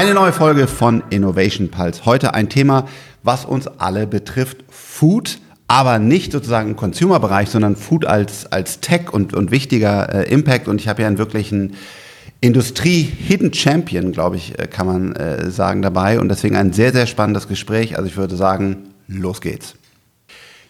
Eine neue Folge von Innovation Pulse. Heute ein Thema, was uns alle betrifft. Food, aber nicht sozusagen im Consumer-Bereich, sondern Food als, als Tech und, und wichtiger äh, Impact. Und ich habe ja einen wirklichen Industrie-Hidden Champion, glaube ich, äh, kann man äh, sagen, dabei. Und deswegen ein sehr, sehr spannendes Gespräch. Also ich würde sagen, los geht's.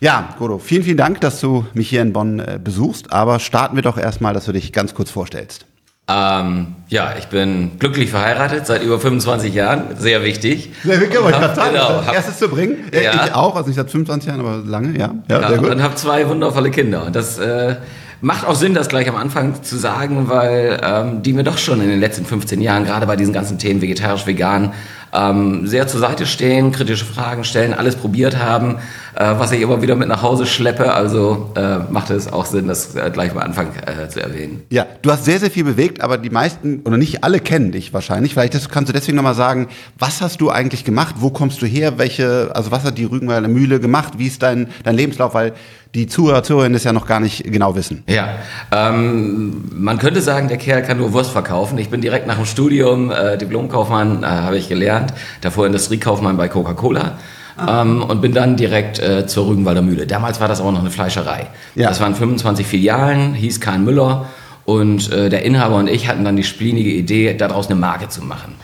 Ja, Godo, vielen, vielen Dank, dass du mich hier in Bonn äh, besuchst. Aber starten wir doch erstmal, dass du dich ganz kurz vorstellst. Ähm, ja, ich bin glücklich verheiratet seit über 25 Jahren, sehr wichtig. Sehr wichtig, wollte ich gerade sagen. Genau, hab, erstes zu bringen. Ja. Ich auch, also nicht seit 25 Jahren, aber lange, ja. Ja, ja sehr gut. Und habe zwei wundervolle Kinder. Und das äh, macht auch Sinn, das gleich am Anfang zu sagen, weil ähm, die mir doch schon in den letzten 15 Jahren, gerade bei diesen ganzen Themen vegetarisch, vegan, ähm, sehr zur Seite stehen, kritische Fragen stellen, alles probiert haben, äh, was ich immer wieder mit nach Hause schleppe. Also äh, macht es auch Sinn, das äh, gleich am Anfang äh, zu erwähnen. Ja, du hast sehr, sehr viel bewegt, aber die meisten oder nicht alle kennen dich wahrscheinlich. Vielleicht kannst du deswegen nochmal sagen, was hast du eigentlich gemacht? Wo kommst du her? Welche, also was hat die Rügenwalder Mühle gemacht? Wie ist dein, dein Lebenslauf? Weil die Zuhörer, Zuhörerinnen das ja noch gar nicht genau wissen. Ja, ähm, man könnte sagen, der Kerl kann nur Wurst verkaufen. Ich bin direkt nach dem Studium äh, Diplomkaufmann, äh, habe ich gelernt, davor Industriekaufmann bei Coca-Cola. Ah. Ähm, und bin dann direkt äh, zur Rügenwalder Mühle. Damals war das auch noch eine Fleischerei. Ja. Das waren 25 Filialen, hieß Karl Müller und äh, der Inhaber und ich hatten dann die splinige Idee, daraus eine Marke zu machen.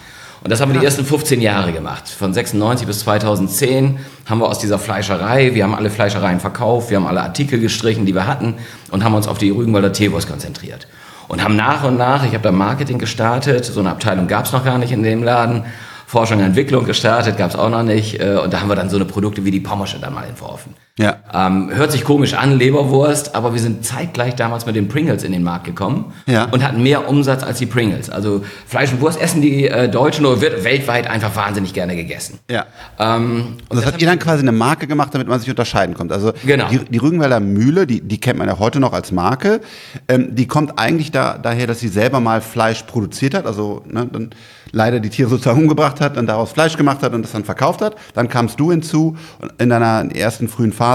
Und das haben wir die ersten 15 Jahre gemacht. Von 96 bis 2010 haben wir aus dieser Fleischerei, wir haben alle Fleischereien verkauft, wir haben alle Artikel gestrichen, die wir hatten und haben uns auf die Rügenwalder Teewurst konzentriert. Und haben nach und nach, ich habe da Marketing gestartet, so eine Abteilung gab es noch gar nicht in dem Laden, Forschung und Entwicklung gestartet, gab es auch noch nicht. Äh, und da haben wir dann so eine Produkte wie die Pommersche dann mal entworfen. Ja. Ähm, hört sich komisch an, Leberwurst, aber wir sind zeitgleich damals mit den Pringles in den Markt gekommen ja. und hatten mehr Umsatz als die Pringles. Also Fleisch und Wurst essen die äh, Deutschen oder wird weltweit einfach wahnsinnig gerne gegessen. Ja. Ähm, und das, das habt ihr dann quasi eine Marke gemacht, damit man sich unterscheiden kommt. Also genau. die, die Rügenwälder Mühle, die, die kennt man ja heute noch als Marke. Ähm, die kommt eigentlich da, daher, dass sie selber mal Fleisch produziert hat. Also ne, dann leider die Tiere sozusagen umgebracht hat, dann daraus Fleisch gemacht hat und das dann verkauft hat. Dann kamst du hinzu in deiner ersten frühen Phase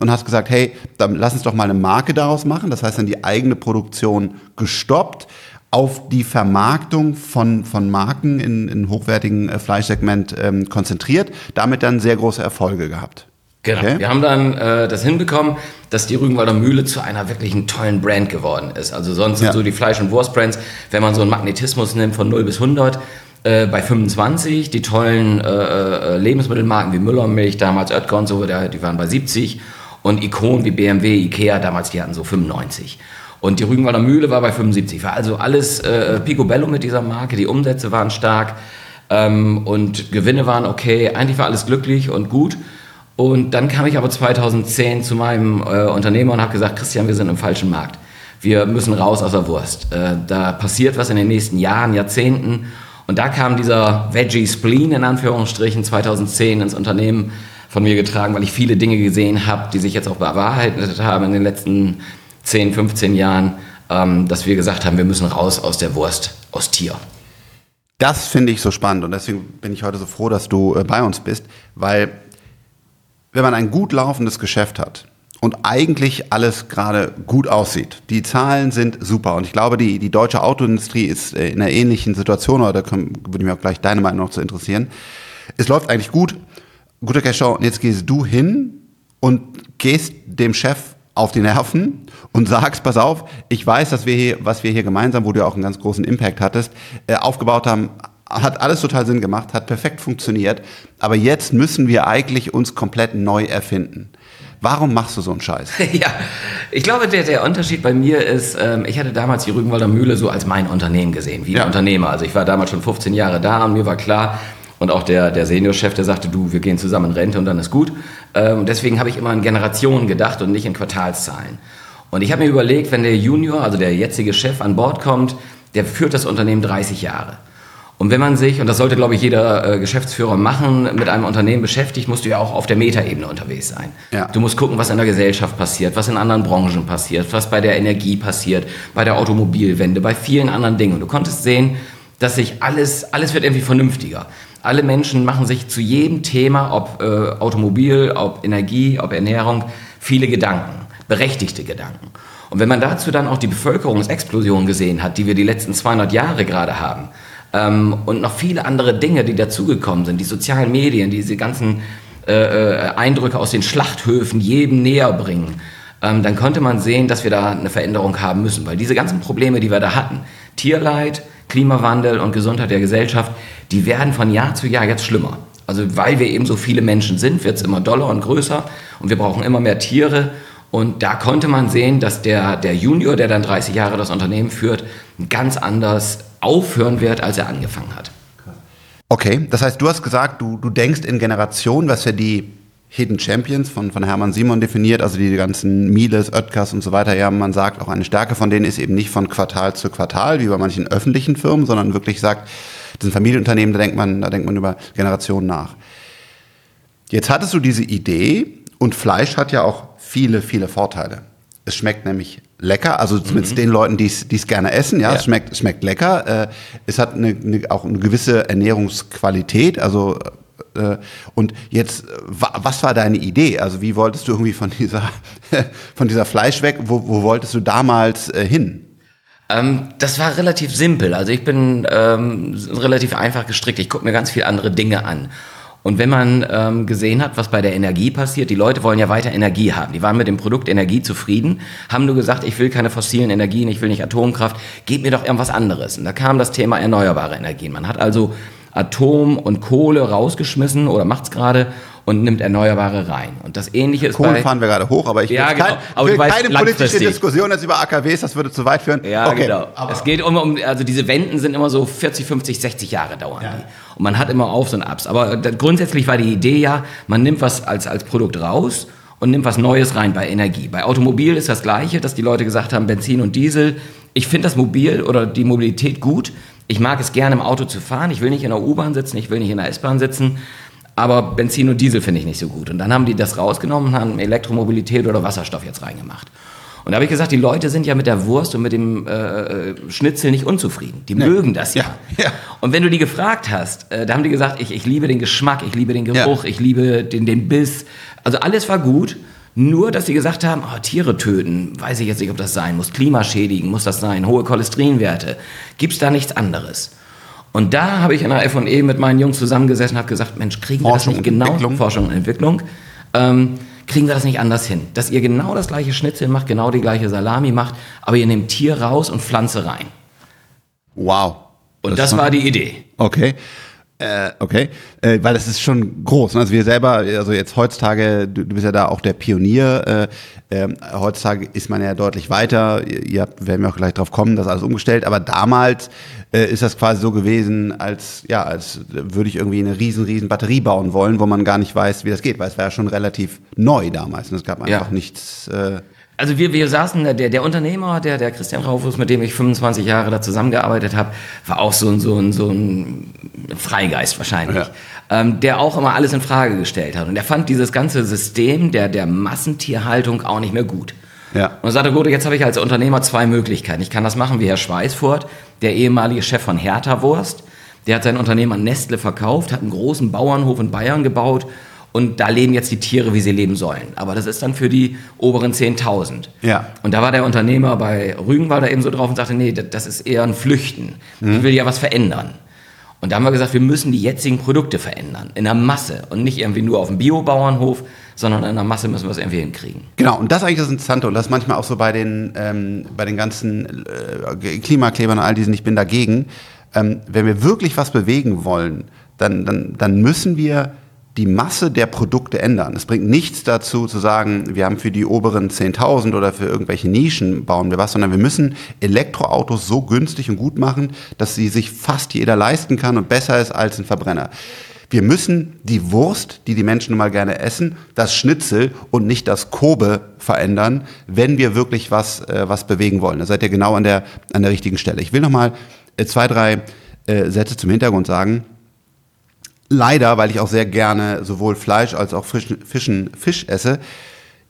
und hast gesagt, hey, dann lass uns doch mal eine Marke daraus machen. Das heißt dann die eigene Produktion gestoppt auf die Vermarktung von, von Marken in, in hochwertigen äh, Fleischsegment ähm, konzentriert, damit dann sehr große Erfolge gehabt. Genau. Okay. Wir haben dann äh, das hinbekommen, dass die Rügenwalder Mühle zu einer wirklichen tollen Brand geworden ist. Also sonst ja. sind so die Fleisch- und Wurstbrands, wenn man so einen Magnetismus nimmt von 0 bis 100, äh, bei 25, die tollen äh, äh, Lebensmittelmarken wie Müller Milch, damals Oetker und so, die waren bei 70 und Ikonen wie BMW, Ikea, damals die hatten so 95. Und die Rügenwalder Mühle war bei 75. War also alles äh, picobello mit dieser Marke, die Umsätze waren stark ähm, und Gewinne waren okay. Eigentlich war alles glücklich und gut. Und dann kam ich aber 2010 zu meinem äh, Unternehmer und habe gesagt, Christian, wir sind im falschen Markt. Wir müssen raus aus der Wurst. Äh, da passiert was in den nächsten Jahren, Jahrzehnten und da kam dieser Veggie Spleen in Anführungsstrichen 2010 ins Unternehmen von mir getragen, weil ich viele Dinge gesehen habe, die sich jetzt auch bewahrheitet haben in den letzten 10, 15 Jahren, ähm, dass wir gesagt haben, wir müssen raus aus der Wurst, aus Tier. Das finde ich so spannend und deswegen bin ich heute so froh, dass du äh, bei uns bist, weil wenn man ein gut laufendes Geschäft hat, und eigentlich alles gerade gut aussieht. Die Zahlen sind super und ich glaube, die, die deutsche Autoindustrie ist äh, in einer ähnlichen Situation, oder da können, würde mich auch gleich deine Meinung noch zu interessieren. Es läuft eigentlich gut, guter Cashau, und jetzt gehst du hin und gehst dem Chef auf die Nerven und sagst, pass auf, ich weiß, dass wir hier, was wir hier gemeinsam, wo du auch einen ganz großen Impact hattest, äh, aufgebaut haben, hat alles total Sinn gemacht, hat perfekt funktioniert, aber jetzt müssen wir eigentlich uns komplett neu erfinden. Warum machst du so einen Scheiß? ja, ich glaube, der, der Unterschied bei mir ist, ähm, ich hatte damals die Rügenwalder Mühle so als mein Unternehmen gesehen, wie ja. ein Unternehmer. Also ich war damals schon 15 Jahre da und mir war klar, und auch der, der Seniorchef, der sagte, du, wir gehen zusammen in Rente und dann ist gut. Ähm, deswegen habe ich immer in Generationen gedacht und nicht in Quartalszahlen. Und ich habe mir überlegt, wenn der Junior, also der jetzige Chef an Bord kommt, der führt das Unternehmen 30 Jahre. Und wenn man sich, und das sollte, glaube ich, jeder äh, Geschäftsführer machen, mit einem Unternehmen beschäftigt, musst du ja auch auf der Metaebene unterwegs sein. Ja. Du musst gucken, was in der Gesellschaft passiert, was in anderen Branchen passiert, was bei der Energie passiert, bei der Automobilwende, bei vielen anderen Dingen. Und du konntest sehen, dass sich alles, alles wird irgendwie vernünftiger. Alle Menschen machen sich zu jedem Thema, ob äh, Automobil, ob Energie, ob Ernährung, viele Gedanken, berechtigte Gedanken. Und wenn man dazu dann auch die Bevölkerungsexplosion gesehen hat, die wir die letzten 200 Jahre gerade haben, Ähm, und noch viele andere Dinge, die dazugekommen sind. Die sozialen Medien, diese ganzen äh, äh, Eindrücke aus den Schlachthöfen jedem näher bringen. Ähm, dann konnte man sehen, dass wir da eine Veränderung haben müssen. Weil diese ganzen Probleme, die wir da hatten, Tierleid, Klimawandel und Gesundheit der Gesellschaft, die werden von Jahr zu Jahr jetzt schlimmer. Also weil wir eben so viele Menschen sind, wird es immer doller und größer und wir brauchen immer mehr Tiere. Und da konnte man sehen, dass der, der Junior, der dann 30 Jahre das Unternehmen führt, ganz anders aufhören wird, als er angefangen hat. Okay, das heißt, du hast gesagt, du, du denkst in Generationen, was ja die Hidden Champions von, von Hermann Simon definiert, also die ganzen Miles, Oetkers und so weiter. Ja, man sagt, auch eine Stärke von denen ist eben nicht von Quartal zu Quartal, wie bei manchen öffentlichen Firmen, sondern wirklich sagt, das sind Familienunternehmen, da denkt man, da denkt man über Generationen nach. Jetzt hattest du diese Idee und Fleisch hat ja auch viele, viele Vorteile. Es schmeckt nämlich lecker, also zumindest mhm. den Leuten, die es gerne essen, ja, ja. Es, schmeckt, es schmeckt lecker. Äh, es hat eine, eine, auch eine gewisse Ernährungsqualität, also äh, und jetzt, was war deine Idee? Also wie wolltest du irgendwie von dieser, von dieser Fleisch weg? Wo, wo wolltest du damals äh, hin? Ähm, das war relativ simpel. Also ich bin ähm, relativ einfach gestrickt. Ich gucke mir ganz viele andere Dinge an. Und wenn man ähm, gesehen hat, was bei der Energie passiert, die Leute wollen ja weiter Energie haben. Die waren mit dem Produkt Energie zufrieden, haben nur gesagt, ich will keine fossilen Energien, ich will nicht Atomkraft, gib mir doch irgendwas anderes. Und da kam das Thema erneuerbare Energien. Man hat also Atom und Kohle rausgeschmissen oder macht's gerade und nimmt Erneuerbare rein. Und das Ähnliche ist Kohle bei... fahren wir gerade hoch, aber ich ja, genau. kein, aber will keine politische Diskussion jetzt über AKWs, das würde zu weit führen. Ja, okay. genau. Aber es geht um, um, also diese Wenden sind immer so 40, 50, 60 Jahre dauern ja. die. Und man hat immer Aufs und Abs. Aber grundsätzlich war die Idee ja, man nimmt was als, als Produkt raus und nimmt was Neues rein bei Energie. Bei Automobil ist das Gleiche, dass die Leute gesagt haben, Benzin und Diesel. Ich finde das Mobil oder die Mobilität gut. Ich mag es gerne im Auto zu fahren. Ich will nicht in der U-Bahn sitzen, ich will nicht in der S-Bahn sitzen aber Benzin und Diesel finde ich nicht so gut. Und dann haben die das rausgenommen und haben Elektromobilität oder Wasserstoff jetzt reingemacht. Und da habe ich gesagt, die Leute sind ja mit der Wurst und mit dem äh, Schnitzel nicht unzufrieden. Die nee. mögen das ja. Ja, ja. Und wenn du die gefragt hast, äh, da haben die gesagt, ich, ich liebe den Geschmack, ich liebe den Geruch, ich liebe den, den Biss. Also alles war gut. Nur, dass sie gesagt haben, oh, Tiere töten, weiß ich jetzt nicht, ob das sein muss. Klimaschädigen muss das sein, hohe Cholesterinwerte. Gibt es da nichts anderes? Und da habe ich in der F&E mit meinen Jungs zusammengesessen und habe gesagt, Mensch, kriegen wir Forschung das nicht genau, Entwicklung. Forschung und Entwicklung, ähm, kriegen wir das nicht anders hin? Dass ihr genau das gleiche Schnitzel macht, genau die gleiche Salami macht, aber ihr nehmt Tier raus und Pflanze rein. Wow. Und das, das war die Idee. Okay. Äh, okay, äh, weil das ist schon groß. Ne? Also wir selber, also jetzt heutzutage, du, du bist ja da auch der Pionier. Äh, äh, heutzutage ist man ja deutlich weiter. Ihr, ihr habt, werden wir auch gleich drauf kommen, das alles umgestellt. Aber damals äh, ist das quasi so gewesen, als ja, als würde ich irgendwie eine riesen, riesen Batterie bauen wollen, wo man gar nicht weiß, wie das geht, weil es war ja schon relativ neu damals. Und es gab einfach ja. nichts. Äh, also wir, wir saßen, der, der Unternehmer, der, der Christian Raufus, mit dem ich 25 Jahre da zusammengearbeitet habe, war auch so ein, so ein, so ein Freigeist wahrscheinlich, ja. ähm, der auch immer alles in Frage gestellt hat. Und er fand dieses ganze System der, der Massentierhaltung auch nicht mehr gut. Ja. Und er sagte, gut, jetzt habe ich als Unternehmer zwei Möglichkeiten. Ich kann das machen wie Herr Schweißfurt, der ehemalige Chef von Hertha Wurst. Der hat sein Unternehmen an Nestle verkauft, hat einen großen Bauernhof in Bayern gebaut und da leben jetzt die Tiere, wie sie leben sollen. Aber das ist dann für die oberen 10.000. Ja. Und da war der Unternehmer bei Rügen war da eben so drauf und sagte, nee, das ist eher ein Flüchten. Mhm. Ich will ja was verändern. Und da haben wir gesagt, wir müssen die jetzigen Produkte verändern, in der Masse und nicht irgendwie nur auf dem Biobauernhof, sondern in der Masse müssen wir es irgendwie hinkriegen. Genau, und das ist eigentlich das Interessante und das ist manchmal auch so bei den, ähm, bei den ganzen äh, Klimaklebern und all diesen, ich bin dagegen. Ähm, wenn wir wirklich was bewegen wollen, dann, dann, dann müssen wir die Masse der Produkte ändern. Es bringt nichts dazu zu sagen, wir haben für die oberen 10.000 oder für irgendwelche Nischen bauen wir was, sondern wir müssen Elektroautos so günstig und gut machen, dass sie sich fast jeder leisten kann und besser ist als ein Verbrenner. Wir müssen die Wurst, die die Menschen mal gerne essen, das Schnitzel und nicht das Kobe verändern, wenn wir wirklich was, äh, was bewegen wollen. Da seid ihr genau an der, an der richtigen Stelle. Ich will noch mal äh, zwei, drei äh, Sätze zum Hintergrund sagen leider, weil ich auch sehr gerne sowohl Fleisch als auch frischen, Fischen, Fisch esse,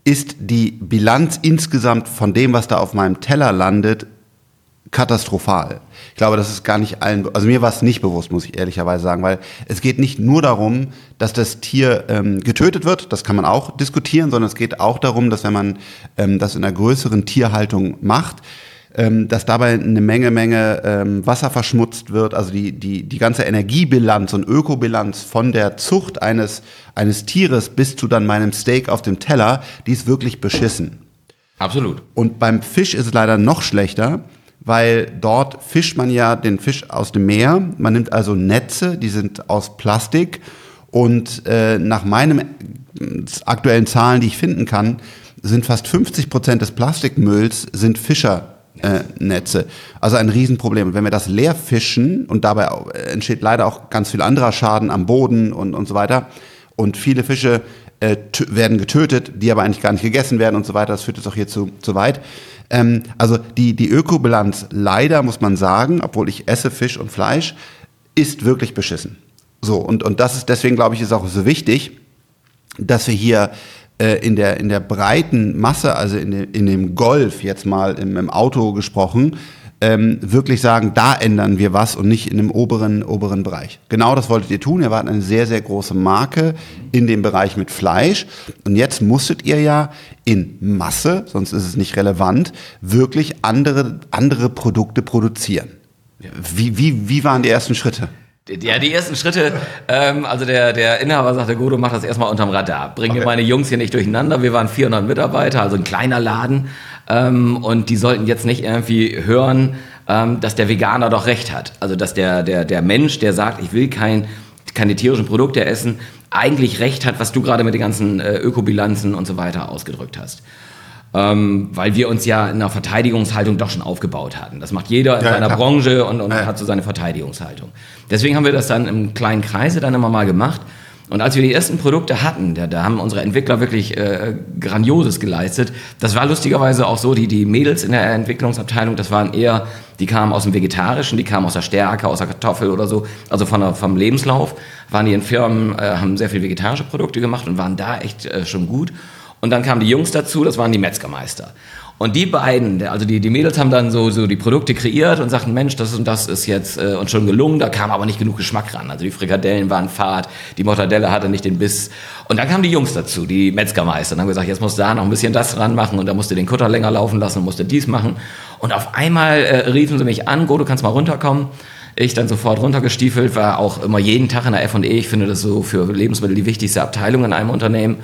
ist die Bilanz insgesamt von dem, was da auf meinem Teller landet, katastrophal. Ich glaube, das ist gar nicht allen, also mir war es nicht bewusst, muss ich ehrlicherweise sagen, weil es geht nicht nur darum, dass das Tier ähm, getötet wird, das kann man auch diskutieren, sondern es geht auch darum, dass wenn man ähm, das in einer größeren Tierhaltung macht, ähm, dass dabei eine Menge, Menge ähm, Wasser verschmutzt wird. Also die, die, die ganze Energiebilanz und Ökobilanz von der Zucht eines, eines Tieres bis zu dann meinem Steak auf dem Teller, die ist wirklich beschissen. Absolut. Und beim Fisch ist es leider noch schlechter, weil dort fischt man ja den Fisch aus dem Meer. Man nimmt also Netze, die sind aus Plastik. Und äh, nach meinen aktuellen Zahlen, die ich finden kann, sind fast 50 Prozent des Plastikmülls sind Fischernetze. Äh, also ein Riesenproblem. Und wenn wir das leer fischen und dabei entsteht leider auch ganz viel anderer Schaden am Boden und, und so weiter. Und viele Fische äh, werden getötet, die aber eigentlich gar nicht gegessen werden und so weiter. Das führt jetzt auch hier zu, zu weit. Ähm, also die, die Ökobilanz leider, muss man sagen, obwohl ich esse Fisch und Fleisch, ist wirklich beschissen. So, und, und das ist deswegen, glaube ich, ist auch so wichtig, dass wir hier äh, in, der, in der breiten Masse, also in, de, in dem Golf jetzt mal im, im Auto gesprochen, ähm, wirklich sagen, da ändern wir was und nicht in dem oberen, oberen Bereich. Genau das wolltet ihr tun. Ihr wart eine sehr, sehr große Marke in dem Bereich mit Fleisch. Und jetzt musstet ihr ja in Masse, sonst ist es nicht relevant, wirklich andere, andere Produkte produzieren. Wie, wie, wie waren die ersten Schritte? Ja, die ersten Schritte, ähm, also der, der Inhaber sagte, Godo, mach das erstmal unterm Radar. Bring okay. meine Jungs hier nicht durcheinander. Wir waren 400 Mitarbeiter, also ein kleiner Laden. Ähm, und die sollten jetzt nicht irgendwie hören, ähm, dass der Veganer doch recht hat. Also dass der, der, der Mensch, der sagt, ich will kein, keine tierischen Produkte essen, eigentlich recht hat, was du gerade mit den ganzen äh, Ökobilanzen und so weiter ausgedrückt hast ähm, weil wir uns ja in einer Verteidigungshaltung doch schon aufgebaut hatten. Das macht jeder in ja, seiner klar. Branche und, und ja. hat so seine Verteidigungshaltung. Deswegen haben wir das dann im kleinen Kreise dann immer mal gemacht. Und als wir die ersten Produkte hatten, da, da haben unsere Entwickler wirklich äh, Grandioses geleistet. Das war lustigerweise auch so, die, die Mädels in der Entwicklungsabteilung, das waren eher, die kamen aus dem Vegetarischen, die kamen aus der Stärke, aus der Kartoffel oder so, also von der, vom Lebenslauf, waren die in Firmen, äh, haben sehr viel vegetarische Produkte gemacht und waren da echt äh, schon gut. Und dann kamen die Jungs dazu, das waren die Metzgermeister. Und die beiden, also die, die Mädels haben dann so, so die Produkte kreiert und sagten, Mensch, das und das ist jetzt äh, uns schon gelungen, da kam aber nicht genug Geschmack ran. Also die Frikadellen waren fad, die Mortadelle hatte nicht den Biss. Und dann kamen die Jungs dazu, die Metzgermeister, und haben gesagt, jetzt musst du da noch ein bisschen das dran machen und da musst du den Kutter länger laufen lassen und musst du dies machen. Und auf einmal äh, riefen sie mich an, Go, du kannst mal runterkommen. Ich dann sofort runtergestiefelt, war auch immer jeden Tag in der F&E. Ich finde das so für Lebensmittel die wichtigste Abteilung in einem Unternehmen.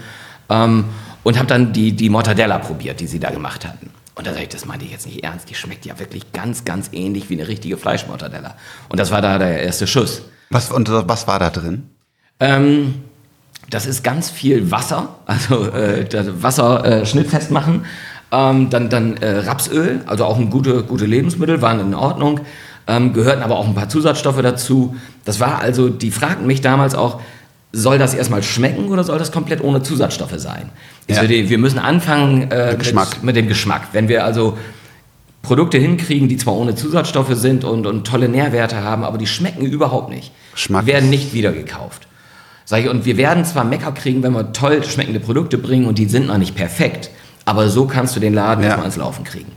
Ähm, und habe dann die, die Mortadella probiert, die sie da gemacht hatten. Und da sage ich, das meinte ich jetzt nicht ernst. Die schmeckt ja wirklich ganz, ganz ähnlich wie eine richtige Fleischmortadella. Und das war da der erste Schuss. Was, und was war da drin? Ähm, das ist ganz viel Wasser, also äh, Wasser äh, schnittfest machen. Ähm, dann dann äh, Rapsöl, also auch ein gute, gute Lebensmittel, waren in Ordnung. Ähm, gehörten aber auch ein paar Zusatzstoffe dazu. Das war also, die fragten mich damals auch, soll das erstmal schmecken oder soll das komplett ohne Zusatzstoffe sein? Ja. Also wir müssen anfangen äh, mit, mit, dem Geschmack. Wenn wir also Produkte hinkriegen, die zwar ohne Zusatzstoffe sind und, und tolle Nährwerte haben, aber die schmecken überhaupt nicht, Geschmack werden nicht wieder gekauft. Sag ich, und wir werden zwar Mecker kriegen, wenn wir toll schmeckende Produkte bringen und die sind noch nicht perfekt, aber so kannst du den Laden ja. erstmal ans Laufen kriegen.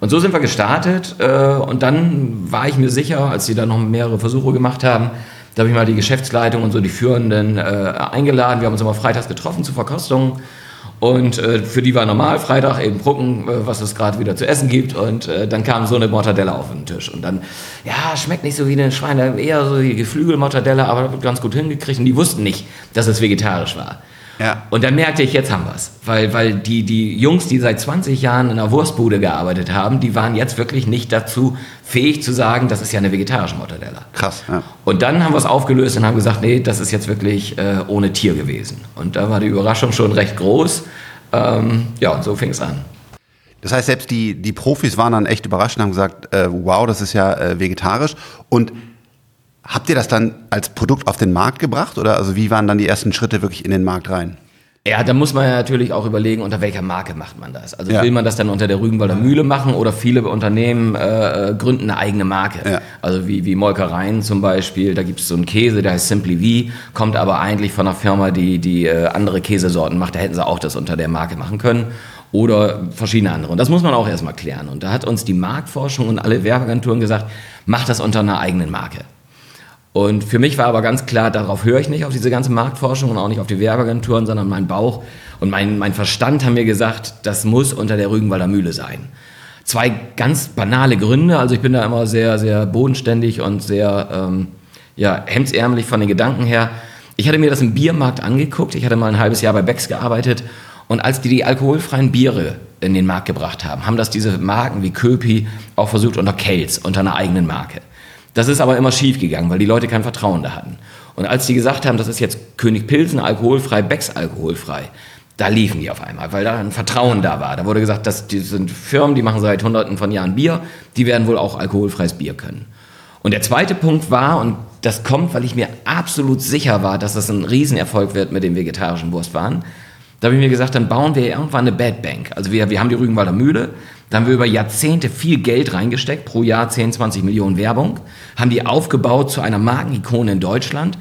Und so sind wir gestartet äh, und dann war ich mir sicher, als sie dann noch mehrere Versuche gemacht haben, da habe ich mal die Geschäftsleitung und so die Führenden äh, eingeladen. Wir haben uns immer freitags getroffen zu Verkostungen. Und äh, für die war normal Freitag eben gucken, äh, was es gerade wieder zu essen gibt. Und äh, dann kam so eine Mortadella auf den Tisch. Und dann, ja, schmeckt nicht so wie eine Schweine, eher so die Geflügelmortadella, aber ganz gut hingekriegt. Und die wussten nicht, dass es vegetarisch war. Ja. Und dann merkte ich, jetzt haben wir es. Weil, weil die, die Jungs, die seit 20 Jahren in einer Wurstbude gearbeitet haben, die waren jetzt wirklich nicht dazu fähig zu sagen, das ist ja eine vegetarische Mortadella. Krass. Ja. Und dann haben wir es aufgelöst und haben gesagt, nee, das ist jetzt wirklich äh, ohne Tier gewesen. Und da war die Überraschung schon recht groß. Ähm, ja, und so fing es an. Das heißt, selbst die, die Profis waren dann echt überrascht und haben gesagt, äh, wow, das ist ja äh, vegetarisch. Und Habt ihr das dann als Produkt auf den Markt gebracht oder also wie waren dann die ersten Schritte wirklich in den Markt rein? Ja, da muss man ja natürlich auch überlegen, unter welcher Marke macht man das. Also ja. will man das dann unter der Rügenwalder Mühle machen oder viele Unternehmen äh, äh, gründen eine eigene Marke. Ja. Also wie, wie Molkereien zum Beispiel, da gibt es so einen Käse, der heißt Simply V, kommt aber eigentlich von einer Firma, die, die äh, andere Käsesorten macht. Da hätten sie auch das unter der Marke machen können oder verschiedene andere. Und das muss man auch erstmal klären. Und da hat uns die Marktforschung und alle Werbeagenturen gesagt, macht das unter einer eigenen Marke. Und für mich war aber ganz klar, darauf höre ich nicht, auf diese ganze Marktforschung und auch nicht auf die Werbeagenturen, sondern mein Bauch und mein, mein Verstand haben mir gesagt, das muss unter der Rügenwalder Mühle sein. Zwei ganz banale Gründe. Also ich bin da immer sehr, sehr bodenständig und sehr ähm, ja, hemdsärmelig von den Gedanken her. Ich hatte mir das im Biermarkt angeguckt. Ich hatte mal ein halbes Jahr bei Becks gearbeitet. Und als die die alkoholfreien Biere in den Markt gebracht haben, haben das diese Marken wie Köpi auch versucht unter Kels, unter einer eigenen Marke. Das ist aber immer schief gegangen, weil die Leute kein Vertrauen da hatten. Und als die gesagt haben, das ist jetzt König Pilsen alkoholfrei, Becks alkoholfrei, da liefen die auf einmal, weil da ein Vertrauen da war. Da wurde gesagt, das die sind Firmen, die machen seit hunderten von Jahren Bier, die werden wohl auch alkoholfreies Bier können. Und der zweite Punkt war, und das kommt, weil ich mir absolut sicher war, dass das ein Riesenerfolg wird mit dem vegetarischen Wurstwaren. Da habe ich mir gesagt, dann bauen wir irgendwann eine Bad Bank. Also wir, wir haben die Rügenwalder Mühle, da haben wir über Jahrzehnte viel Geld reingesteckt, pro Jahr 10, 20 Millionen Werbung, haben die aufgebaut zu einer Markenikone in Deutschland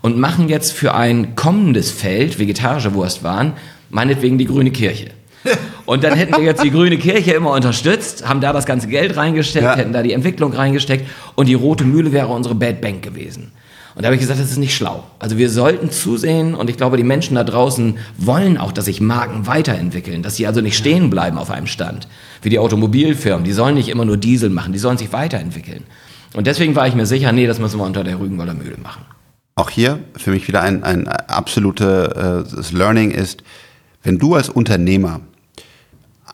und machen jetzt für ein kommendes Feld, vegetarische Wurstwaren, meinetwegen die grüne Kirche. Und dann hätten wir jetzt die grüne Kirche immer unterstützt, haben da das ganze Geld reingesteckt, ja. hätten da die Entwicklung reingesteckt und die Rote Mühle wäre unsere Bad Bank gewesen. Und da habe ich gesagt, das ist nicht schlau. Also wir sollten zusehen und ich glaube, die Menschen da draußen wollen auch, dass sich Marken weiterentwickeln, dass sie also nicht stehen bleiben auf einem Stand. Wie die Automobilfirmen, die sollen nicht immer nur Diesel machen, die sollen sich weiterentwickeln. Und deswegen war ich mir sicher, nee, das müssen wir unter der Rügenwalder Mühle machen. Auch hier für mich wieder ein, ein absolutes äh, Learning ist, wenn du als Unternehmer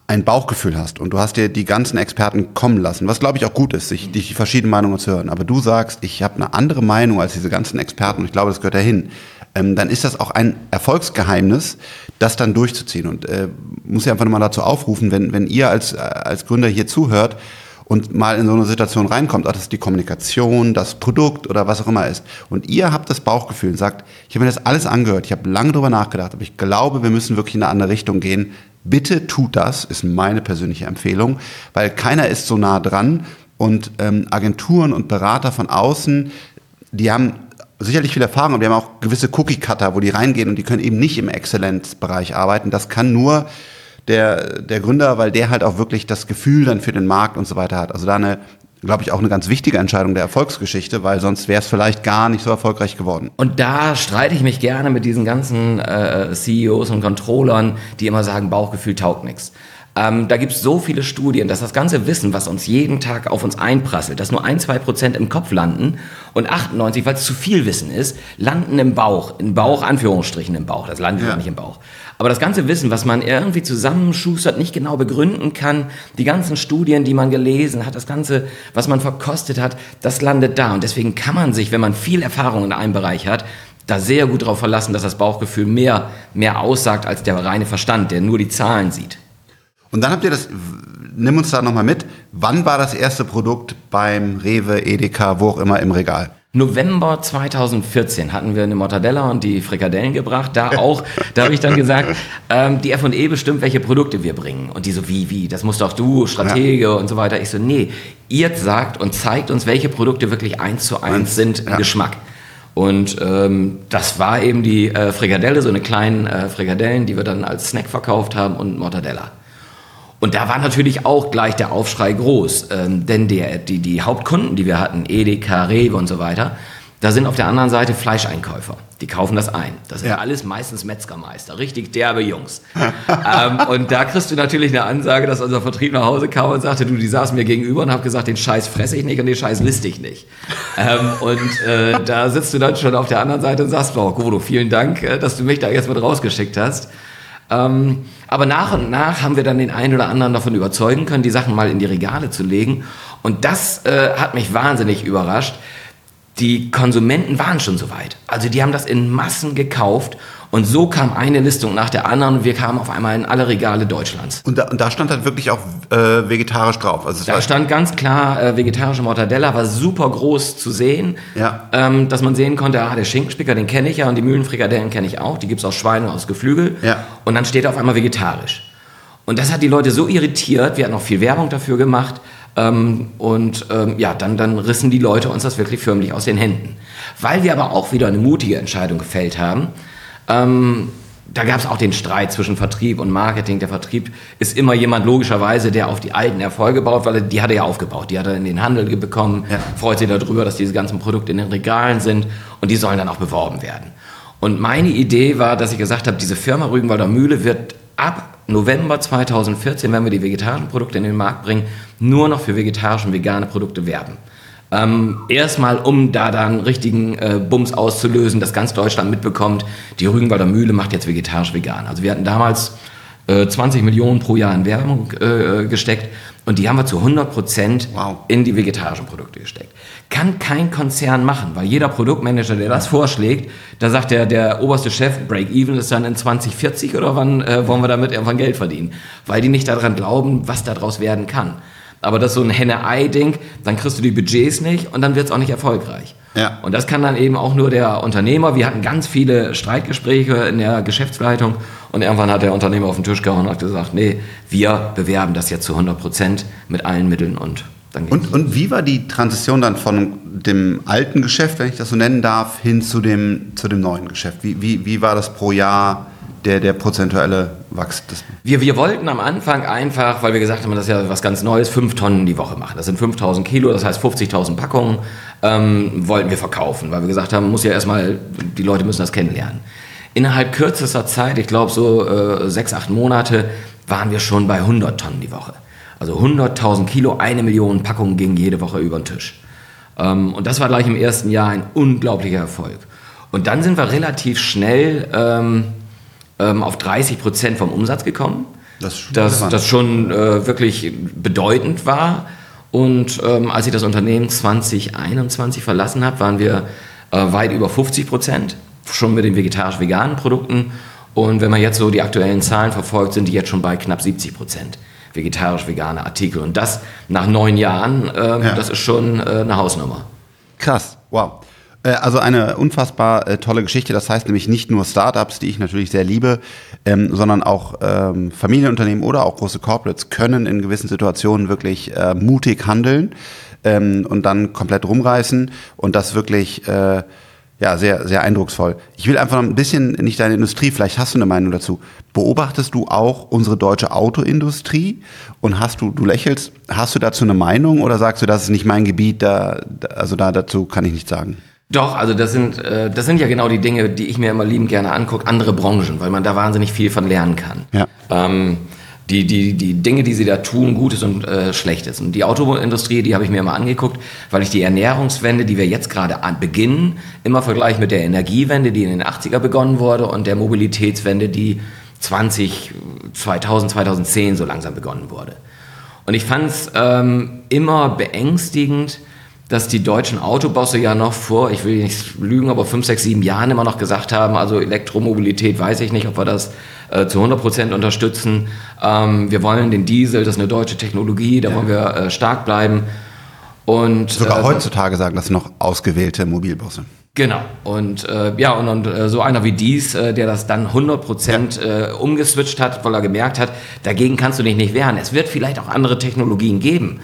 ein Bauchgefühl hast und du hast dir die ganzen Experten kommen lassen, was glaube ich auch gut ist, sich die verschiedenen Meinungen zu hören, aber du sagst, ich habe eine andere Meinung als diese ganzen Experten und ich glaube, das gehört dahin, ähm, dann ist das auch ein Erfolgsgeheimnis, das dann durchzuziehen. Und äh, muss ich einfach nochmal dazu aufrufen, wenn, wenn ihr als, als Gründer hier zuhört und mal in so eine Situation reinkommt, ob das die Kommunikation, das Produkt oder was auch immer ist, und ihr habt das Bauchgefühl und sagt, ich habe mir das alles angehört, ich habe lange drüber nachgedacht, aber ich glaube, wir müssen wirklich in eine andere Richtung gehen, Bitte tut das, ist meine persönliche Empfehlung, weil keiner ist so nah dran und ähm, Agenturen und Berater von außen, die haben sicherlich viel Erfahrung, aber die haben auch gewisse Cookie-Cutter, wo die reingehen und die können eben nicht im Exzellenzbereich arbeiten. Das kann nur der, der Gründer, weil der halt auch wirklich das Gefühl dann für den Markt und so weiter hat. Also da eine glaube ich, auch eine ganz wichtige Entscheidung der Erfolgsgeschichte, weil sonst wäre es vielleicht gar nicht so erfolgreich geworden. Und da streite ich mich gerne mit diesen ganzen äh, CEOs und Controllern, die immer sagen, Bauchgefühl taugt nichts. Ähm, da gibt es so viele Studien, dass das ganze Wissen, was uns jeden Tag auf uns einprasselt, dass nur ein, zwei Prozent im Kopf landen und 98, weil es zu viel Wissen ist, landen im Bauch, in Bauch, Anführungsstrichen im Bauch, das landet ja nicht im Bauch. Aber das ganze Wissen, was man irgendwie zusammenschustert, nicht genau begründen kann, die ganzen Studien, die man gelesen hat, das Ganze, was man verkostet hat, das landet da. Und deswegen kann man sich, wenn man viel Erfahrung in einem Bereich hat, da sehr gut darauf verlassen, dass das Bauchgefühl mehr, mehr aussagt als der reine Verstand, der nur die Zahlen sieht. Und dann habt ihr das, nimm uns da nochmal mit, wann war das erste Produkt beim Rewe, Edeka, wo auch immer im Regal? November 2014 hatten wir eine Mortadella und die Frikadellen gebracht. Da auch, da habe ich dann gesagt, ähm, die F&E bestimmt, welche Produkte wir bringen. Und die so, wie, wie, das musst doch du, Stratege ja. und so weiter. Ich so, nee, ihr sagt und zeigt uns, welche Produkte wirklich eins zu eins sind im ja. Geschmack. Und ähm, das war eben die äh, Frikadelle, so eine kleinen äh, Frikadellen, die wir dann als Snack verkauft haben und Mortadella. Und da war natürlich auch gleich der Aufschrei groß, ähm, denn der, die, die Hauptkunden, die wir hatten, Edeka, Rewe und so weiter, da sind auf der anderen Seite Fleischeinkäufer. Die kaufen das ein. Das sind ja. alles meistens Metzgermeister, richtig derbe Jungs. ähm, und da kriegst du natürlich eine Ansage, dass unser Vertrieb nach Hause kam und sagte, du, die saßen mir gegenüber und haben gesagt, den Scheiß fresse ich nicht und den Scheiß liste ich nicht. ähm, und äh, da sitzt du dann schon auf der anderen Seite und sagst, Frau Godo, vielen Dank, äh, dass du mich da jetzt mit rausgeschickt hast. Ähm, aber nach und nach haben wir dann den einen oder anderen davon überzeugen können, die Sachen mal in die Regale zu legen. Und das äh, hat mich wahnsinnig überrascht. Die Konsumenten waren schon so weit. Also die haben das in Massen gekauft und so kam eine Listung nach der anderen und wir kamen auf einmal in alle Regale Deutschlands. Und da, und da stand dann wirklich auch äh, vegetarisch drauf. Also da stand ganz klar äh, vegetarische Mortadella, war super groß zu sehen, ja. ähm, dass man sehen konnte, ah, der Schinkenspicker, den kenne ich ja und die Mühlenfrikadellen kenne ich auch, die gibt es aus Schweine und aus Geflügel. Ja. Und dann steht auf einmal vegetarisch. Und das hat die Leute so irritiert, wir hatten auch viel Werbung dafür gemacht, ähm, und ähm, ja, dann, dann rissen die Leute uns das wirklich förmlich aus den Händen. Weil wir aber auch wieder eine mutige Entscheidung gefällt haben, ähm, da gab es auch den Streit zwischen Vertrieb und Marketing. Der Vertrieb ist immer jemand logischerweise, der auf die alten Erfolge baut, weil er, die hat er ja aufgebaut. Die hat er in den Handel bekommen, ja. freut sich darüber, dass diese ganzen Produkte in den Regalen sind und die sollen dann auch beworben werden. Und meine Idee war, dass ich gesagt habe, diese Firma Rügenwalder Mühle wird ab November 2014, wenn wir die vegetarischen Produkte in den Markt bringen, nur noch für vegetarische und vegane Produkte werben. Ähm, erstmal, um da dann richtigen äh, Bums auszulösen, dass ganz Deutschland mitbekommt, die Rügenwalder Mühle macht jetzt vegetarisch-vegan. Also wir hatten damals äh, 20 Millionen pro Jahr in Werbung äh, gesteckt und die haben wir zu 100 Prozent wow. in die vegetarischen Produkte gesteckt. Kann kein Konzern machen, weil jeder Produktmanager, der das vorschlägt, da sagt der, der oberste Chef, Break-Even ist dann in 2040 oder wann äh, wollen wir damit irgendwann Geld verdienen? Weil die nicht daran glauben, was daraus werden kann. Aber das ist so ein Henne-Ei-Ding, dann kriegst du die Budgets nicht und dann wird es auch nicht erfolgreich. Ja. Und das kann dann eben auch nur der Unternehmer. Wir hatten ganz viele Streitgespräche in der Geschäftsleitung und irgendwann hat der Unternehmer auf den Tisch gehauen und hat gesagt, nee, wir bewerben das jetzt zu 100 Prozent mit allen Mitteln und dann und, und wie war die Transition dann von dem alten Geschäft, wenn ich das so nennen darf, hin zu dem, zu dem neuen Geschäft? Wie, wie, wie war das pro Jahr? der, der prozentuelle Wachstum? Wir, wir wollten am Anfang einfach, weil wir gesagt haben, das ist ja was ganz Neues, fünf Tonnen die Woche machen. Das sind 5000 Kilo, das heißt 50.000 Packungen, ähm, wollten wir verkaufen, weil wir gesagt haben, muss ja erstmal, die Leute müssen das kennenlernen. Innerhalb kürzester Zeit, ich glaube so äh, sechs, acht Monate, waren wir schon bei 100 Tonnen die Woche. Also 100.000 Kilo, eine Million Packungen gingen jede Woche über den Tisch. Ähm, und das war gleich im ersten Jahr ein unglaublicher Erfolg. Und dann sind wir relativ schnell ähm, ähm, auf 30 Prozent vom Umsatz gekommen. Das, schon das, das schon äh, wirklich bedeutend war. Und ähm, als ich das Unternehmen 2021 verlassen habe, waren wir äh, weit über 50 Prozent, schon mit den vegetarisch-veganen Produkten. Und wenn man jetzt so die aktuellen Zahlen verfolgt, sind die jetzt schon bei knapp 70 Prozent vegetarisch-vegane Artikel. Und das nach neun Jahren, äh, ja. das ist schon äh, eine Hausnummer. Krass, wow. Äh, also eine unfassbar äh, tolle Geschichte. Das heißt nämlich nicht nur Startups, die ich natürlich sehr liebe, ähm, sondern auch ähm, Familienunternehmen oder auch große Corporates können in gewissen Situationen wirklich äh, mutig handeln ähm, und dann komplett rumreißen und das wirklich äh, ja, sehr, sehr eindrucksvoll. Ich will einfach noch ein bisschen nicht deine Industrie, vielleicht hast du eine Meinung dazu. Beobachtest du auch unsere deutsche Autoindustrie und hast du, du lächelst, hast du dazu eine Meinung oder sagst du, das ist nicht mein Gebiet, da, also da dazu kann ich nichts sagen? Doch, also das sind, äh, das sind ja genau die Dinge, die ich mir immer liebend gerne angucke, andere Branchen, weil man da wahnsinnig viel von lernen kann. Ja. Ähm, die, die, die Dinge, die sie da tun, Gutes und äh, Schlechtes. Und die Autoindustrie, die habe ich mir immer angeguckt, weil ich die Ernährungswende, die wir jetzt gerade beginnen, immer vergleiche mit der Energiewende, die in den 80er begonnen wurde, und der Mobilitätswende, die 20, 2000, 2010 so langsam begonnen wurde. Und ich fand es ähm, immer beängstigend, dass die deutschen Autobosse ja noch vor, ich will nicht lügen, aber fünf, sechs, sieben Jahren immer noch gesagt haben, also Elektromobilität weiß ich nicht, ob wir das äh, zu 100 Prozent unterstützen. Ähm, wir wollen den Diesel, das ist eine deutsche Technologie, da ja. wollen wir äh, stark bleiben. Und, Sogar äh, heutzutage sagen das noch ausgewählte Mobilbosse. Genau. Und äh, ja, und, und äh, so einer wie dies, äh, der das dann 100 Prozent ja. umgeswitcht hat, weil er gemerkt hat, dagegen kannst du dich nicht wehren. Es wird vielleicht auch andere Technologien geben.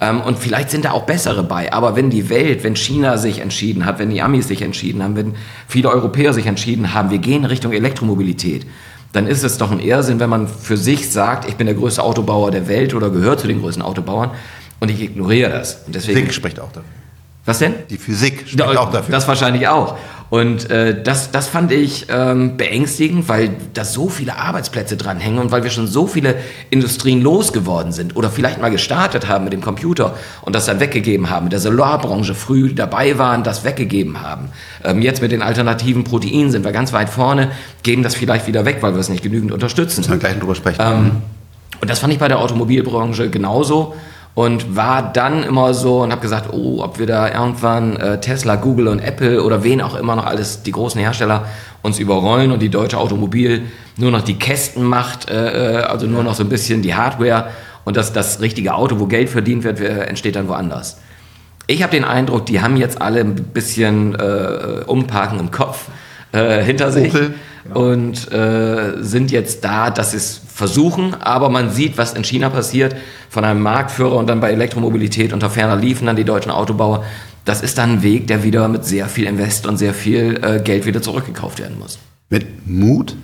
Ähm, und vielleicht sind da auch bessere bei. Aber wenn die Welt, wenn China sich entschieden hat, wenn die Amis sich entschieden haben, wenn viele Europäer sich entschieden haben, wir gehen Richtung Elektromobilität, dann ist es doch ein Irrsinn, wenn man für sich sagt, ich bin der größte Autobauer der Welt oder gehört zu den größten Autobauern und ich ignoriere das. Und deswegen, Physik spricht auch dafür. Was denn? Die Physik spricht ja, auch dafür. Das wahrscheinlich auch. Und äh, das, das fand ich ähm, beängstigend, weil da so viele Arbeitsplätze dranhängen und weil wir schon so viele Industrien losgeworden sind oder vielleicht mal gestartet haben mit dem Computer und das dann weggegeben haben, mit der Solarbranche früh dabei waren, das weggegeben haben. Ähm, jetzt mit den alternativen Proteinen sind wir ganz weit vorne, geben das vielleicht wieder weg, weil wir es nicht genügend unterstützen. Müssen wir gleich drüber sprechen. Ähm, und das fand ich bei der Automobilbranche genauso und war dann immer so und habe gesagt, oh, ob wir da irgendwann äh, Tesla, Google und Apple oder wen auch immer noch alles die großen Hersteller uns überrollen und die deutsche Automobil nur noch die Kästen macht, äh, äh also nur noch so ein bisschen die Hardware und das, das richtige Auto, wo Geld verdient wird, entsteht dann woanders. Ich habe den Eindruck, die haben jetzt alle ein bisschen äh, Umparken im Kopf äh, hinter sich. Opel und äh, sind jetzt da, dass sie es versuchen, aber man sieht, was in China passiert, von einem Marktführer und dann bei Elektromobilität unter ferner liefen dann die deutschen Autobauer. Das ist dann ein Weg, der wieder mit sehr viel Invest und sehr viel äh, Geld wieder zurückgekauft werden muss. Mit Mut,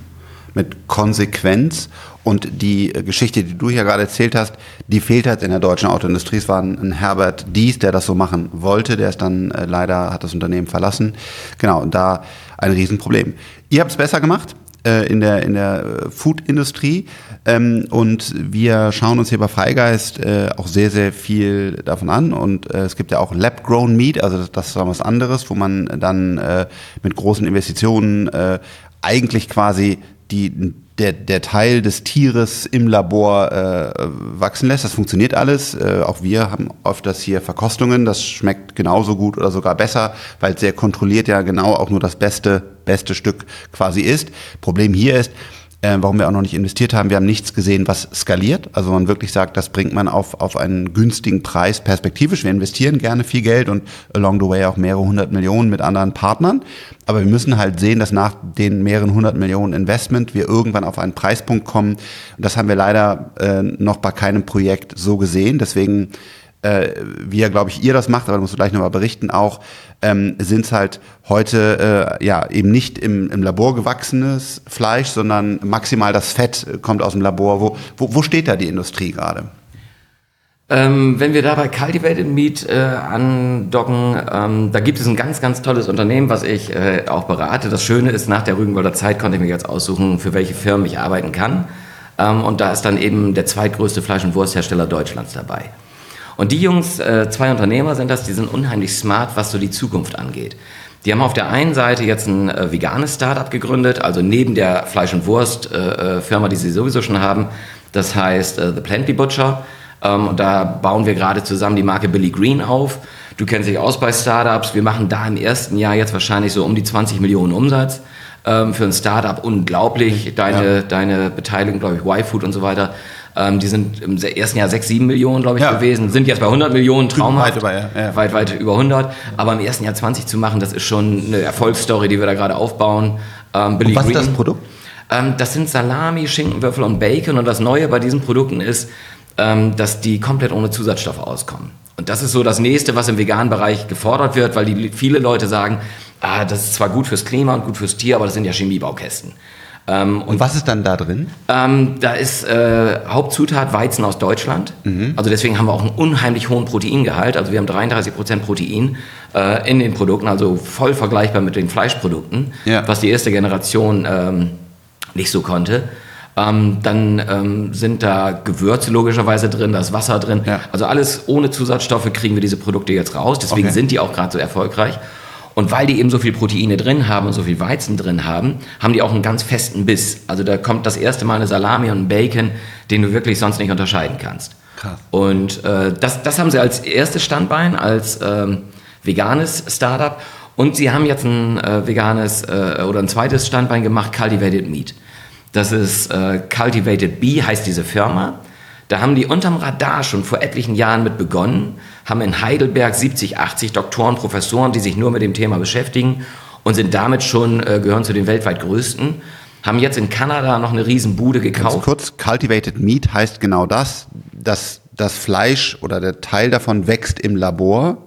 mit Konsequenz und die äh, Geschichte, die du hier gerade erzählt hast, die fehlt halt in der deutschen Autoindustrie. Es war ein Herbert Dies, der das so machen wollte, der ist dann äh, leider, hat das Unternehmen verlassen. Genau, und da ein Riesenproblem. Ihr habt es besser gemacht. äh, in der, in der Food-Industrie. Ähm, und wir schauen uns hier bei Freigeist äh, auch sehr, sehr viel davon an. Und äh, es gibt ja auch Lab-Grown Meat, also das, das ist was anderes, wo man dann äh, mit großen Investitionen äh, eigentlich quasi die der, der Teil des Tieres im Labor äh, wachsen lässt. Das funktioniert alles. Äh, auch wir haben öfters hier Verkostungen. Das schmeckt genauso gut oder sogar besser, weil es sehr kontrolliert ja genau auch nur das beste, beste Stück quasi ist. Problem hier ist, äh, warum wir auch noch nicht investiert haben. Wir haben nichts gesehen, was skaliert. Also man wirklich sagt, das bringt man auf, auf einen günstigen Preis perspektivisch. Wir investieren gerne viel Geld und along the way auch mehrere hundert Millionen mit anderen Partnern. Aber wir müssen halt sehen, dass nach den mehreren hundert Millionen Investment wir irgendwann auf einen Preispunkt kommen. Und das haben wir leider äh, noch bei keinem Projekt so gesehen. Deswegen äh, wie ja, glaube ich, ihr das macht, aber da musst du gleich nochmal berichten, auch ähm, sind es halt heute äh, ja eben nicht im, im Labor gewachsenes Fleisch, sondern maximal das Fett kommt aus dem Labor. Wo, wo, wo steht da die Industrie gerade? Ähm, wenn wir da bei Cultivated Meat äh, andocken, ähm, da gibt es ein ganz, ganz tolles Unternehmen, was ich äh, auch berate. Das Schöne ist, nach der Rügenwalder Zeit konnte ich mir jetzt aussuchen, für welche Firmen ich arbeiten kann. Ähm, und da ist dann eben der zweitgrößte Fleisch- und Wursthersteller Deutschlands dabei. Und die Jungs, äh, zwei Unternehmer sind das, die sind unheimlich smart, was so die Zukunft angeht. Die haben auf der einen Seite jetzt ein äh, veganes Startup gegründet, also neben der Fleisch- und Wurst-Firma, äh, die sie sowieso schon haben. Das heißt The Plenty Butcher. Ähm, und da bauen wir gerade zusammen die Marke Billy Green auf. Du kennst dich aus bei Startups. Wir machen da im ersten Jahr jetzt wahrscheinlich so um die 20 Millionen Umsatz. Ähm, für ein Startup unglaublich. Deine, ja. deine Beteiligung, glaube ich, Y-Food und so weiter. Ähm, die sind im ersten Jahr 6, 7 Millionen, glaube ich, ja. gewesen. Sind jetzt bei 100 Millionen, traumhaft. Weit, über, ja. Weit, weit über 100. Aber im ersten Jahr 20 zu machen, das ist schon eine Erfolgsstory, die wir da gerade aufbauen. Ähm, was Green. ist das Produkt? Ähm, das sind Salami, Schinkenwürfel und Bacon. Und das Neue bei diesen Produkten ist, ähm, dass die komplett ohne Zusatzstoffe auskommen. Und das ist so das nächste, was im veganen Bereich gefordert wird, weil die, viele Leute sagen, ah, das ist zwar gut fürs Klima und gut fürs Tier, aber das sind ja Chemiebaukästen. Ähm, und, und, was ist dann da drin? Ähm, da ist äh, Hauptzutat Weizen aus Deutschland. Mhm. Also deswegen haben wir auch einen unheimlich hohen Proteingehalt. Also wir haben 33 Prozent Protein äh, in den Produkten, also voll vergleichbar mit den Fleischprodukten, ja. was die erste Generation ähm, nicht so konnte. Ähm, dann ähm, sind da Gewürze logischerweise drin, da ist Wasser drin. Ja. Also alles ohne Zusatzstoffe kriegen wir diese Produkte jetzt raus. Deswegen okay. sind die auch gerade so erfolgreich. Und weil die eben so viel Proteine drin haben und so viel Weizen drin haben, haben die auch einen ganz festen Biss. Also da kommt das erste Mal eine Salami und ein Bacon, den du wirklich sonst nicht unterscheiden kannst. Krass. Und äh, das, das haben sie als erstes Standbein, als ähm, veganes Startup. Und sie haben jetzt ein äh, veganes äh, oder ein zweites Standbein gemacht, Cultivated Meat. Das ist äh, Cultivated Bee, heißt diese Firma. Da haben die unterm Radar schon vor etlichen Jahren mit begonnen, haben in Heidelberg 70, 80 Doktoren, Professoren, die sich nur mit dem Thema beschäftigen und sind damit schon, äh, gehören zu den weltweit größten. Haben jetzt in Kanada noch eine Riesenbude gekauft. Ganz kurz, Cultivated Meat heißt genau das, dass das Fleisch oder der Teil davon wächst im Labor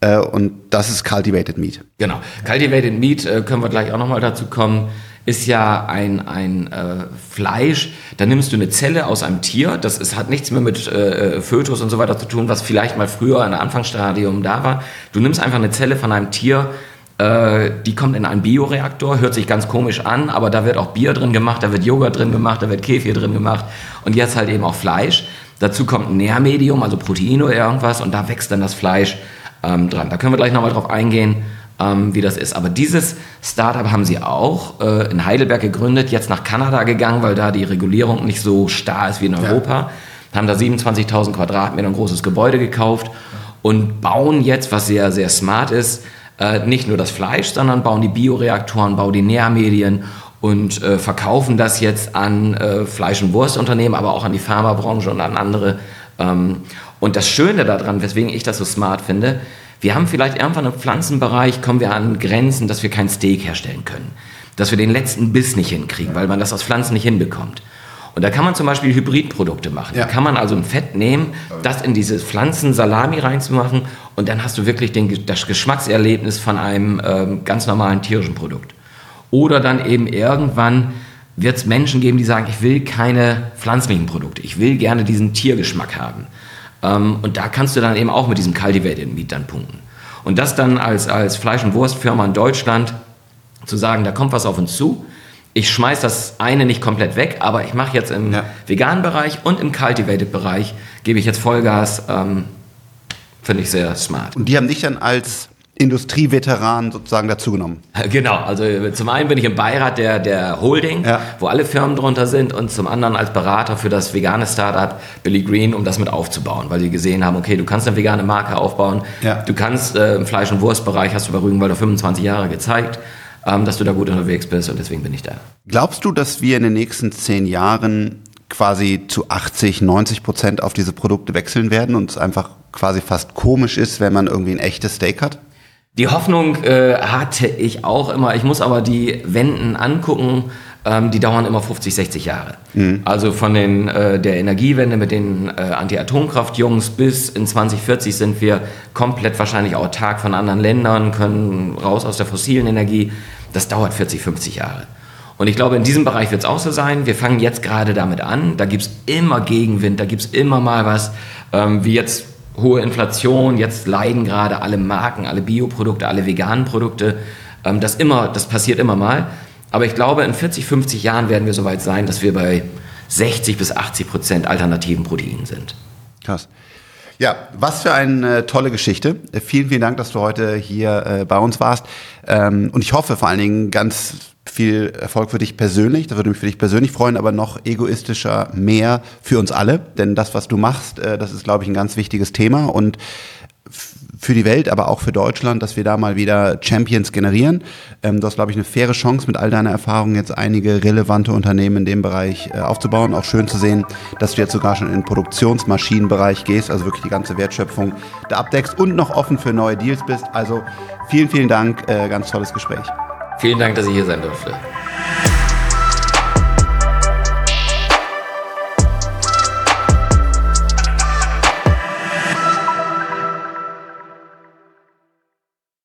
äh, und das ist Cultivated Meat. Genau, Cultivated Meat äh, können wir gleich auch nochmal dazu kommen ist ja ein, ein äh, Fleisch, da nimmst du eine Zelle aus einem Tier, das ist, hat nichts mehr mit äh, Fötus und so weiter zu tun, was vielleicht mal früher in der Anfangsstadium da war. Du nimmst einfach eine Zelle von einem Tier, äh, die kommt in einen Bioreaktor, hört sich ganz komisch an, aber da wird auch Bier drin gemacht, da wird Joghurt drin gemacht, da wird Kefir drin gemacht und jetzt halt eben auch Fleisch. Dazu kommt ein Nährmedium, also Protein oder irgendwas und da wächst dann das Fleisch ähm, dran. Da können wir gleich nochmal drauf eingehen ähm, wie das ist. Aber dieses Startup haben sie auch äh, in Heidelberg gegründet, jetzt nach Kanada gegangen, weil da die Regulierung nicht so starr ist wie in Europa. Ja. Haben da 27.000 Quadratmeter ein großes Gebäude gekauft und bauen jetzt, was sehr, sehr smart ist, äh, nicht nur das Fleisch, sondern bauen die Bioreaktoren, bauen die Nährmedien und äh, verkaufen das jetzt an äh, Fleisch- und Wurstunternehmen, aber auch an die Pharmabranche und an andere. Ähm, und das Schöne daran, weswegen ich das so smart finde, wir haben vielleicht irgendwann im Pflanzenbereich, kommen wir an Grenzen, dass wir kein Steak herstellen können. Dass wir den letzten Biss nicht hinkriegen, weil man das aus Pflanzen nicht hinbekommt. Und da kann man zum Beispiel Hybridprodukte machen. Ja. Da kann man also ein Fett nehmen, das in diese Pflanzen-Salami reinzumachen und dann hast du wirklich den, das Geschmackserlebnis von einem ähm, ganz normalen tierischen Produkt. Oder dann eben irgendwann wird es Menschen geben, die sagen, ich will keine pflanzlichen Produkte, ich will gerne diesen Tiergeschmack haben. Ähm, und da kannst du dann eben auch mit diesem Cultivated Meat dann punkten. Und das dann als, als Fleisch- und Wurstfirma in Deutschland zu sagen, da kommt was auf uns zu. ich schmeiß das eine nicht komplett weg, aber ich mache jetzt im ja. veganen Bereich und im Cultivated-Bereich, gebe ich jetzt Vollgas. Ähm, Finde ich sehr smart. Und die haben dich dann als Industrieveteran sozusagen dazugenommen. Genau, also zum einen bin ich im Beirat der, der Holding, ja. wo alle Firmen drunter sind und zum anderen als Berater für das vegane Startup Billy Green, um das mit aufzubauen, weil die gesehen haben, okay, du kannst eine vegane Marke aufbauen, ja. du kannst äh, im Fleisch- und Wurstbereich, hast du bei Rügenwalder 25 Jahre gezeigt, ähm, dass du da gut unterwegs bist und deswegen bin ich da. Glaubst du, dass wir in den nächsten zehn Jahren quasi zu 80, 90 Prozent auf diese Produkte wechseln werden und es einfach quasi fast komisch ist, wenn man irgendwie ein echtes Steak hat? Die Hoffnung äh, hatte ich auch immer. Ich muss aber die Wenden angucken. Ähm, die dauern immer 50, 60 Jahre. Mhm. Also von den, äh, der Energiewende mit den äh, Anti-Atomkraft-Jungs bis in 2040 sind wir komplett wahrscheinlich autark von anderen Ländern, können raus aus der fossilen Energie. Das dauert 40, 50 Jahre. Und ich glaube, in diesem Bereich wird es auch so sein. Wir fangen jetzt gerade damit an. Da gibt es immer Gegenwind, da gibt es immer mal was, ähm, wie jetzt hohe Inflation, jetzt leiden gerade alle Marken, alle Bioprodukte, alle veganen Produkte. Ähm, das, immer, das passiert immer mal. Aber ich glaube, in 40, 50 Jahren werden wir soweit sein, dass wir bei 60 bis 80 Prozent alternativen Proteinen sind. Krass. Ja, was für eine tolle Geschichte. Vielen, vielen Dank, dass du heute hier äh, bei uns warst. Ähm, und ich hoffe vor allen Dingen ganz viel Erfolg für dich persönlich, das würde mich für dich persönlich freuen, aber noch egoistischer mehr für uns alle, denn das, was du machst, äh, das ist, glaube ich, ein ganz wichtiges Thema und für die Welt, aber auch für Deutschland, dass wir da mal wieder Champions generieren. Ähm, du hast, glaube ich, eine faire Chance mit all deiner Erfahrung jetzt einige relevante Unternehmen in dem Bereich äh, aufzubauen. Auch schön zu sehen, dass du jetzt sogar schon in den Produktionsmaschinenbereich gehst, also wirklich die ganze Wertschöpfung da abdeckst und noch offen für neue Deals bist. Also vielen, vielen Dank, äh, ganz tolles Gespräch. Vielen Dank, dass ich hier sein durfte.